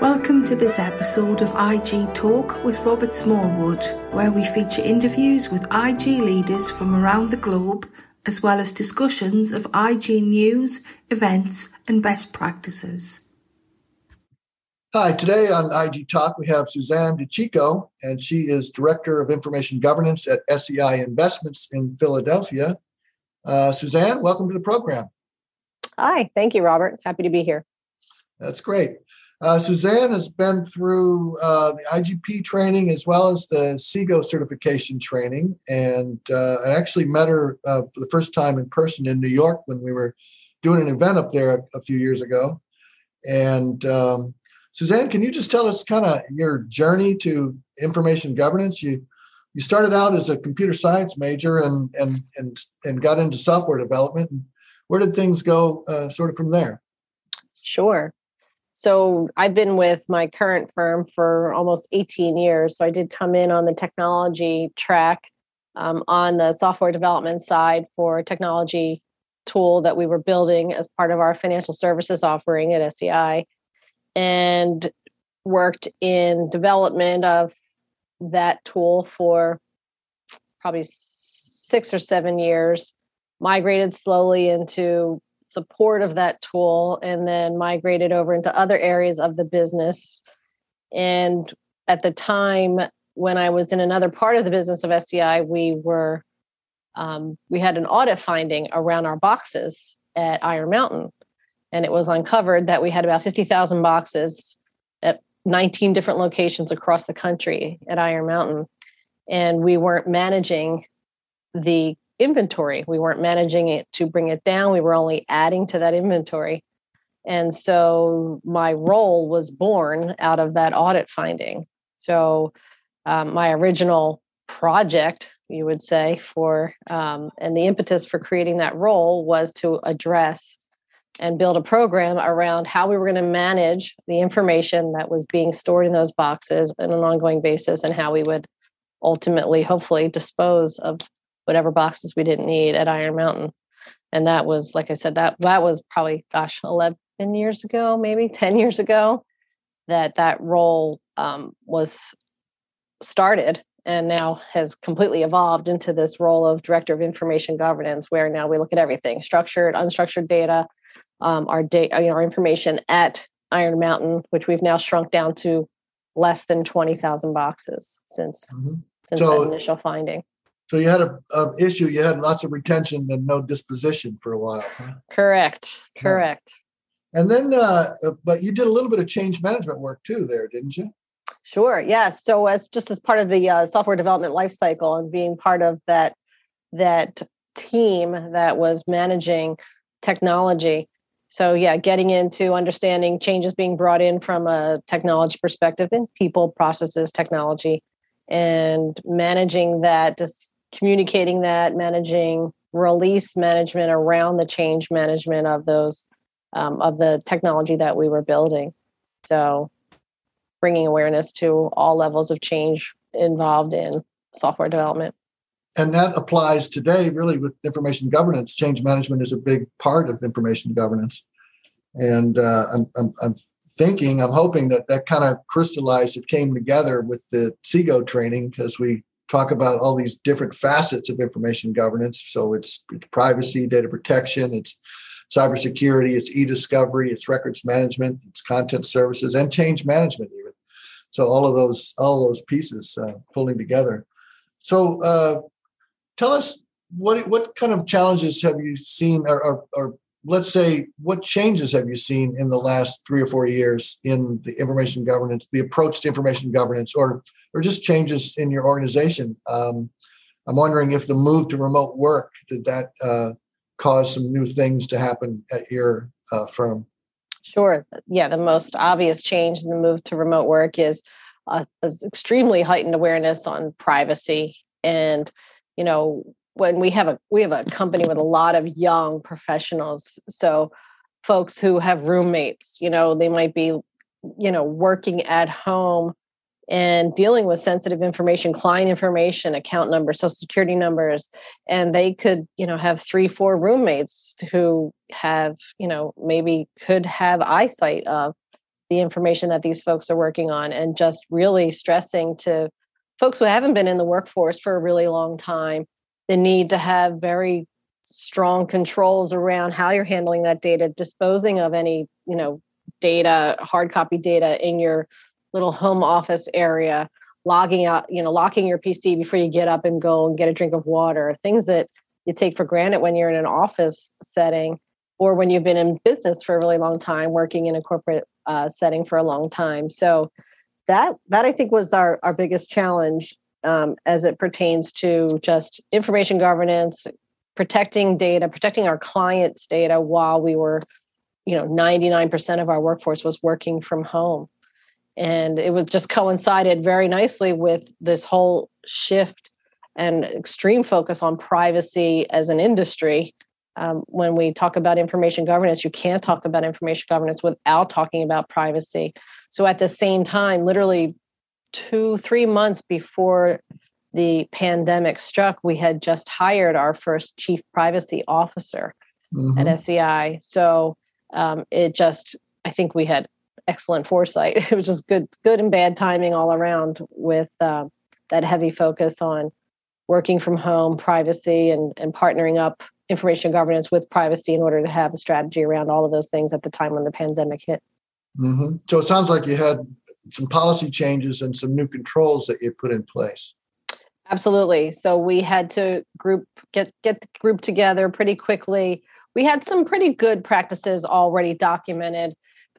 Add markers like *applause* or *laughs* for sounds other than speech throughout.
Welcome to this episode of IG Talk with Robert Smallwood, where we feature interviews with IG leaders from around the globe, as well as discussions of IG news, events, and best practices. Hi, today on IG Talk, we have Suzanne DeChico, and she is Director of Information Governance at SEI Investments in Philadelphia. Uh, Suzanne, welcome to the program. Hi, thank you, Robert. Happy to be here. That's great. Uh, Suzanne has been through uh, the IGP training as well as the CIGO certification training, and uh, I actually met her uh, for the first time in person in New York when we were doing an event up there a, a few years ago. And um, Suzanne, can you just tell us kind of your journey to information governance? You you started out as a computer science major and and and and got into software development. Where did things go, uh, sort of from there? Sure. So I've been with my current firm for almost 18 years. So I did come in on the technology track um, on the software development side for a technology tool that we were building as part of our financial services offering at SEI and worked in development of that tool for probably six or seven years migrated slowly into support of that tool and then migrated over into other areas of the business. And at the time when I was in another part of the business of SEI, we were um, we had an audit finding around our boxes at Iron Mountain, and it was uncovered that we had about fifty thousand boxes at nineteen different locations across the country at Iron Mountain, and we weren't managing the inventory. We weren't managing it to bring it down. We were only adding to that inventory. And so my role was born out of that audit finding. So um, my original project, you would say, for um, and the impetus for creating that role was to address and build a program around how we were going to manage the information that was being stored in those boxes on an ongoing basis and how we would ultimately, hopefully, dispose of whatever boxes we didn't need at Iron Mountain. And that was, like I said, that that was probably, gosh, 11 years ago, maybe 10 years ago, that that role um, was started and now has completely evolved into this role of director of information governance, where now we look at everything structured, unstructured data, um, our data, you know, our information at Iron Mountain, which we've now shrunk down to less than 20,000 boxes since mm-hmm. since so, that initial finding. So you had a, a, issue. You had lots of retention and no disposition for a while. Huh? Correct. Correct. Yeah. And then, uh, uh, but you did a little bit of change management work too, there, didn't you? Sure. Yes. So as just as part of the uh, software development lifecycle and being part of that that team that was managing technology. So yeah, getting into understanding changes being brought in from a technology perspective in people, processes, technology, and managing that just communicating that, managing release management around the change management of those um, of the technology that we were building. So, bringing awareness to all levels of change involved in software development. And that applies today, really, with information governance. Change management is a big part of information governance. And uh, I'm, I'm, I'm thinking, I'm hoping that that kind of crystallized, it came together with the CIGO training because we talk about all these different facets of information governance. So it's, it's privacy, data protection, it's cybersecurity, it's e-discovery, it's records management, it's content services, and change management even. So all of those, all of those pieces uh, pulling together. So uh, tell us what what kind of challenges have you seen, or let's say what changes have you seen in the last three or four years in the information governance, the approach to information governance, or or just changes in your organization. Um, I'm wondering if the move to remote work did that uh, cause some new things to happen at your uh, firm? Sure. Yeah, the most obvious change in the move to remote work is uh, extremely heightened awareness on privacy and you know when we have a we have a company with a lot of young professionals. So folks who have roommates you know they might be you know working at home and dealing with sensitive information client information account numbers social security numbers and they could you know have three four roommates who have you know maybe could have eyesight of the information that these folks are working on and just really stressing to folks who haven't been in the workforce for a really long time the need to have very strong controls around how you're handling that data disposing of any you know data hard copy data in your little home office area logging out you know locking your pc before you get up and go and get a drink of water things that you take for granted when you're in an office setting or when you've been in business for a really long time working in a corporate uh, setting for a long time. So that that i think was our our biggest challenge um, as it pertains to just information governance protecting data protecting our clients data while we were you know 99% of our workforce was working from home. And it was just coincided very nicely with this whole shift and extreme focus on privacy as an industry. Um, when we talk about information governance you can't talk about information governance without talking about privacy. So at the same time literally two three months before the pandemic struck we had just hired our first chief privacy officer mm-hmm. at sei so um, it just i think we had excellent foresight. *laughs* It was just good good and bad timing all around with uh, that heavy focus on working from home privacy and, and partnering up information governance with privacy in order to have a strategy around all of those things at the time when the pandemic hit mm-hmm. so it sounds like you had some policy changes and some new controls that you put in place absolutely so we had to group get get the group together pretty quickly we had some pretty good practices already documented.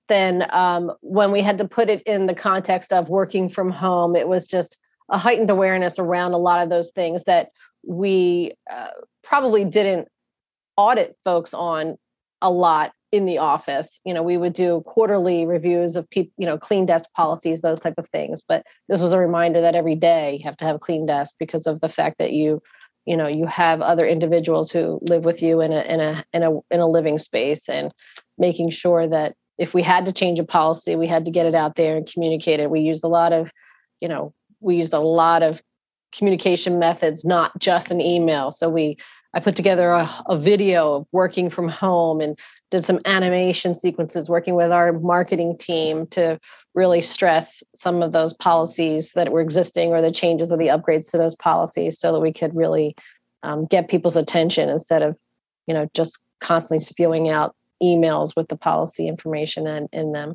Then, um, when we had to put it in the context of working from home, it was just a heightened awareness around a lot of those things that we uh, probably didn't audit folks on a lot in the office you know we would do quarterly reviews of people you know clean desk policies those type of things. But this was a reminder that every day you have to have a clean desk because of the fact that you you know you have other individuals who live with you in a in a in a in a living space and making sure that if we had to change a policy we had to get it out there and communicate it. We used a lot of you know we used a lot of communication methods not just an email. So we i put together a, a video of working from home and did some animation sequences working with our marketing team to really stress some of those policies that were existing or the changes or the upgrades to those policies so that we could really um, get people's attention instead of you know just constantly spewing out emails with the policy information in, in them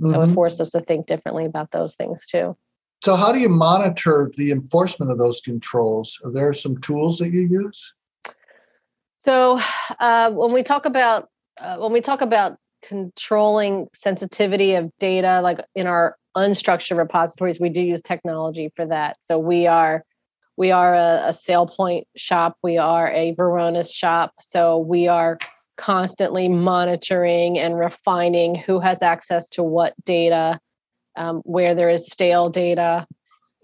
mm-hmm. so it mm-hmm. forced us to think differently about those things too so how do you monitor the enforcement of those controls are there some tools that you use so uh, when we talk about uh, when we talk about controlling sensitivity of data like in our unstructured repositories we do use technology for that. So we are we are a, a SailPoint shop. We are a Varonis shop. So we are constantly monitoring and refining who has access to what data um, where there is stale data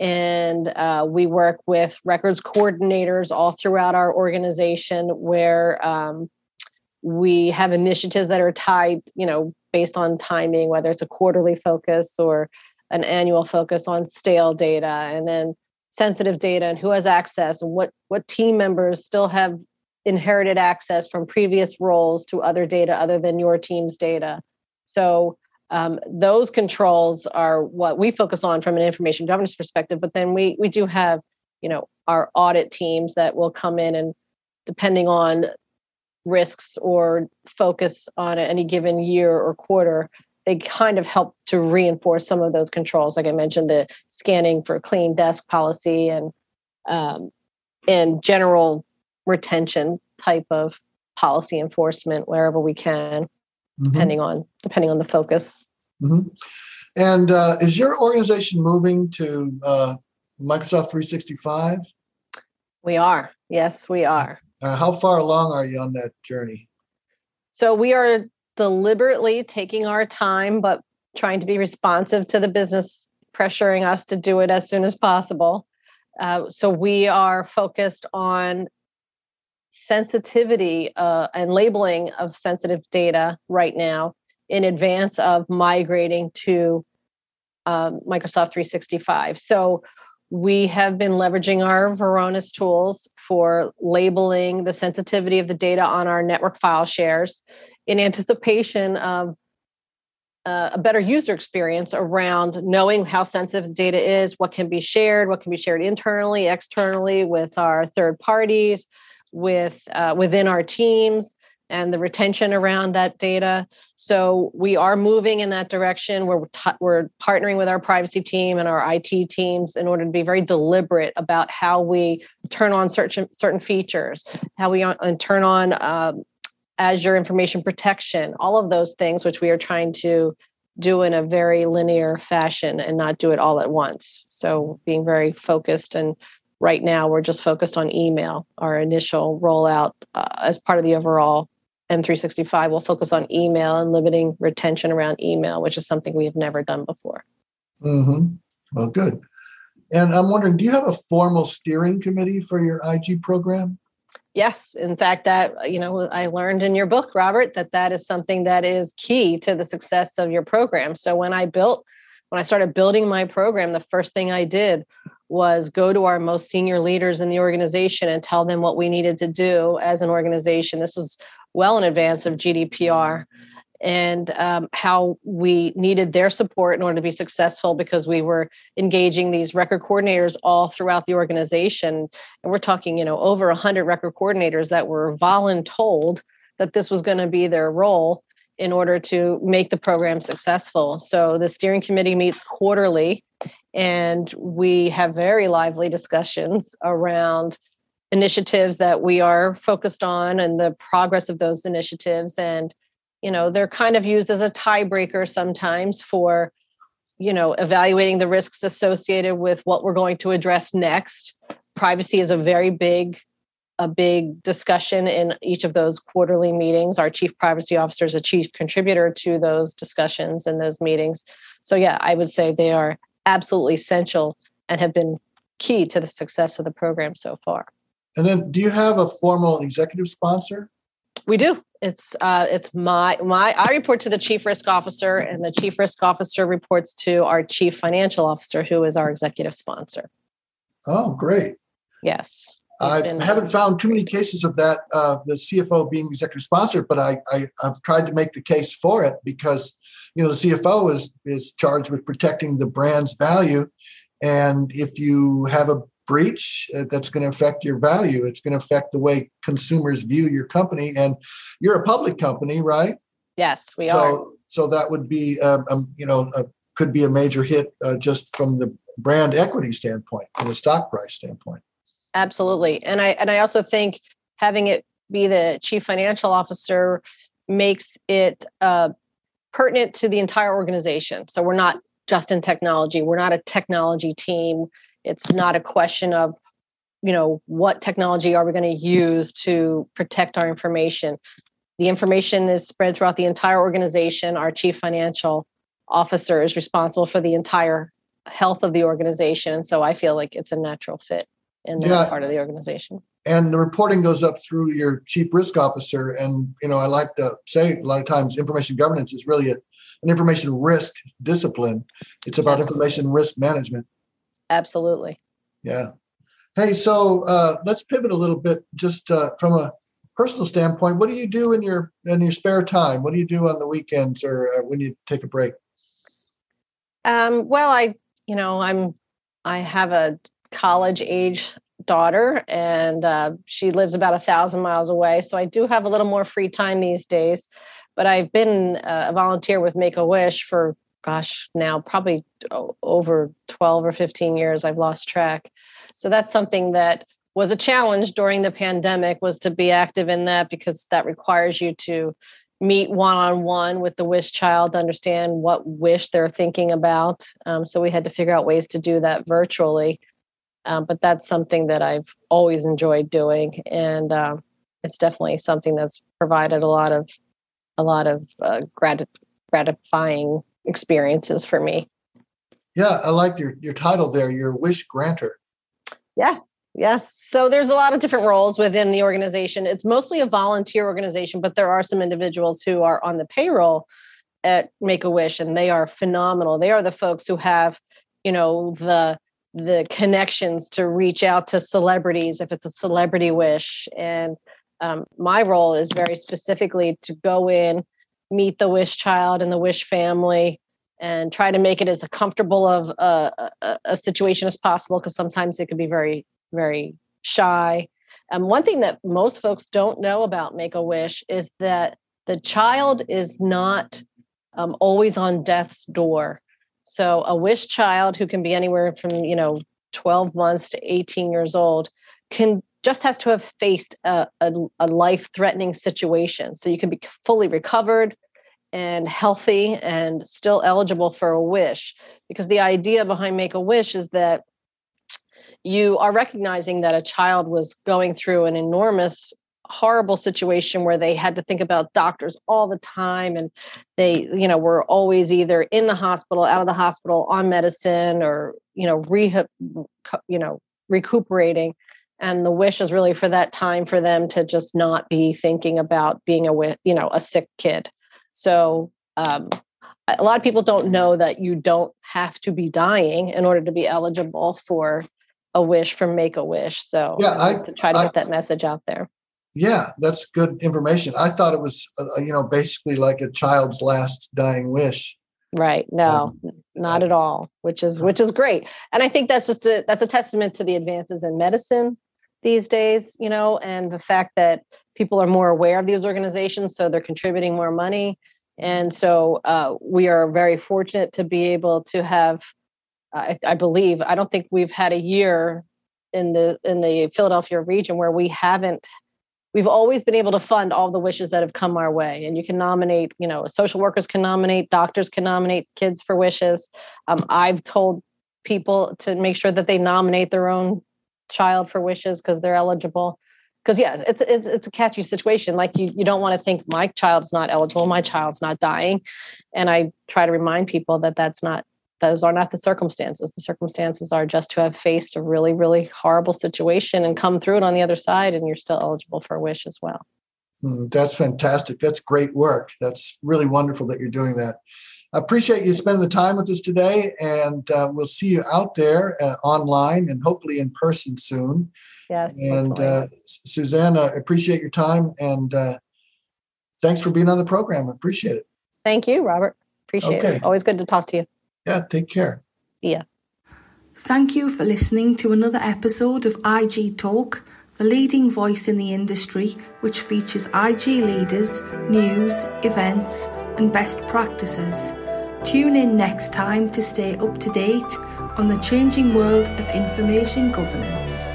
and uh, we work with records coordinators all throughout our organization where um, we have initiatives that are tied you know based on timing whether it's a quarterly focus or an annual focus on stale data and then sensitive data and who has access and what what team members still have inherited access from previous roles to other data other than your team's data. So um, those controls are what we focus on from an information governance perspective but then we we do have you know our audit teams that will come in and depending on risks or focus on any given year or quarter, they kind of help to reinforce some of those controls. Like I mentioned, the scanning for clean desk policy and um, and general retention type of policy enforcement wherever we can, mm-hmm. depending on depending on the focus. Mm-hmm. And uh, is your organization moving to uh, Microsoft 365? We are. Yes, we are. Uh, how far along are you on that journey? So we are deliberately taking our time, but trying to be responsive to the business pressuring us to do it as soon as possible. Uh, so we are focused on sensitivity uh, and labeling of sensitive data right now in advance of migrating to um, Microsoft 365. So we have been leveraging our Varonis tools for labeling the sensitivity of the data on our network file shares in anticipation of uh, a better user experience around knowing how sensitive the data is, what can be shared, what can be shared internally, externally with our third parties, with uh, within our teams, and the retention around that data. So we are moving in that direction. We're t- we're partnering with our privacy team and our IT teams in order to be very deliberate about how we turn on certain certain features, how we on, turn on um, Azure information protection, all of those things, which we are trying to do in a very linear fashion and not do it all at once. So being very focused and right now we're just focused on email. Our initial rollout uh, as part of the overall M365 will focus on email and limiting retention around email, which is something we have never done before. Mm-hmm. Well, good. And I'm wondering, do you have a formal steering committee for your IG program? yes in fact that you know i learned in your book robert that that is something that is key to the success of your program so when i built when i started building my program the first thing i did was go to our most senior leaders in the organization and tell them what we needed to do as an organization. This is well in advance of gdpr and um, how we needed their support in order to be successful because we were engaging these record coordinators all throughout the organization. And we're talking you know over 100 record coordinators that were voluntold that this was going to be their role in order to make the program successful. So the steering committee meets quarterly and we have very lively discussions around initiatives that we are focused on and the progress of those initiatives. And you know they're kind of used as a tiebreaker sometimes for you know evaluating the risks associated with what we're going to address next. Privacy is a very big a big discussion in each of those quarterly meetings. Our chief privacy officer is a chief contributor to those discussions and those meetings. So yeah i would say they are absolutely essential and have been key to the success of the program so far. And then do you have a formal executive sponsor? We do. It's uh, it's my my I report to the chief risk officer, and the chief risk officer reports to our chief financial officer, who is our executive sponsor. Oh, great! Yes, I haven't found too many cases of that, uh, the CFO being executive sponsor, but I, I have tried to make the case for it because you know the CFO is is charged with protecting the brand's value, and if you have a breach uh, that's going to affect your value. It's going to affect the way consumers view your company. And you're a public company, right? Yes, we so, are. So that would be, um, um, you know, uh, could be a major hit uh, just from the brand equity standpoint, from the stock price standpoint. Absolutely, and I and I also think having it be the chief financial officer makes it uh, pertinent to the entire organization. So we're not just in technology. We're not a technology team. It's not a question of, you know, what technology are we going to use to protect our information. The information is spread throughout the entire organization. Our chief financial officer is responsible for the entire health of the organization. And so I feel like it's a natural fit in that yeah. part of the organization. And the reporting goes up through your chief risk officer. And, you know, I like to say a lot of times information governance is really a, an information risk discipline. It's about information risk management. Absolutely. Yeah. Hey, so uh, let's pivot a little bit, just uh, from a personal standpoint. What do you do in your in your spare time? What do you do on the weekends or uh, when you take a break? Um, well, I you know I'm I have a college age daughter, and uh, she lives about a thousand miles away, so I do have a little more free time these days. But I've been uh, a volunteer with Make a Wish for gosh, now probably over 12 or 15 years, I've lost track. So that's something that was a challenge during the pandemic was to be active in that because that requires you to meet one-on-one with the wish child to understand what wish they're thinking about um, so we had to figure out ways to do that virtually um, but that's something that i've always enjoyed doing and uh, it's definitely something that's provided a lot of a lot of uh, grat- gratifying experiences for me. Yeah, I like your your title there, your wish granter. Yes. Yes. So there's a lot of different roles within the organization. It's mostly a volunteer organization, but there are some individuals who are on the payroll at Make a Wish and they are phenomenal. They are the folks who have, you know, the the connections to reach out to celebrities if it's a celebrity wish. And um, my role is very specifically to go in meet the wish child and the wish family and try to make it as comfortable of a, a, a situation as possible because sometimes it can be very very shy. And um, one thing that most folks don't know about make a wish is that the child is not um, always on death's door so a wish child who can be anywhere from you know 12 months to 18 years old can just has to have faced a, a, a life threatening situation. So you can be fully recovered and healthy and still eligible for a wish. Because the idea behind make a wish is that you are recognizing that a child was going through an enormous horrible situation where they had to think about doctors all the time and they you know were always either in the hospital out of the hospital on medicine or you know rehab you know recuperating and the wish is really for that time for them to just not be thinking about being a you know a sick kid so um, a lot of people don't know that you don't have to be dying in order to be eligible for a wish from Make a Wish. So yeah, I, to try to I, get that message out there. Yeah, that's good information. I thought it was, uh, uh, you know, basically like a child's last dying wish. Right. No, um, not uh, at all. Which is which is great, and I think that's just a that's a testament to the advances in medicine these days. You know, and the fact that people are more aware of these organizations, so they're contributing more money, and so uh, we are very fortunate to be able to have. I, I believe I don't think we've had a year in the in the Philadelphia region where we haven't we've always been able to fund all the wishes that have come our way. And you can nominate you know social workers can nominate doctors can nominate kids for wishes. Um, i've told people to make sure that they nominate their own child for wishes because they're eligible. Because yeah it's, it's it's a catchy situation. Like you you don't want to think my child's not eligible my child's not dying. And i try to remind people that that's not those are not the circumstances. The circumstances are just to have faced a really, really horrible situation and come through it on the other side, and you're still eligible for a wish as well. Mm, that's fantastic. That's great work. That's really wonderful that you're doing that. I appreciate you spending the time with us today, and uh, we'll see you out there uh, online and hopefully in person soon. Yes. And uh, Susanna, appreciate your time and uh, thanks for being on the program. I appreciate it. Thank you, Robert. Appreciate okay. it. Always good to talk to you. Yeah, take care. Yeah. Thank you for listening to another episode of IG Talk, the leading voice in the industry, which features IG leaders, news, events, and best practices. Tune in next time to stay up to date on the changing world of information governance.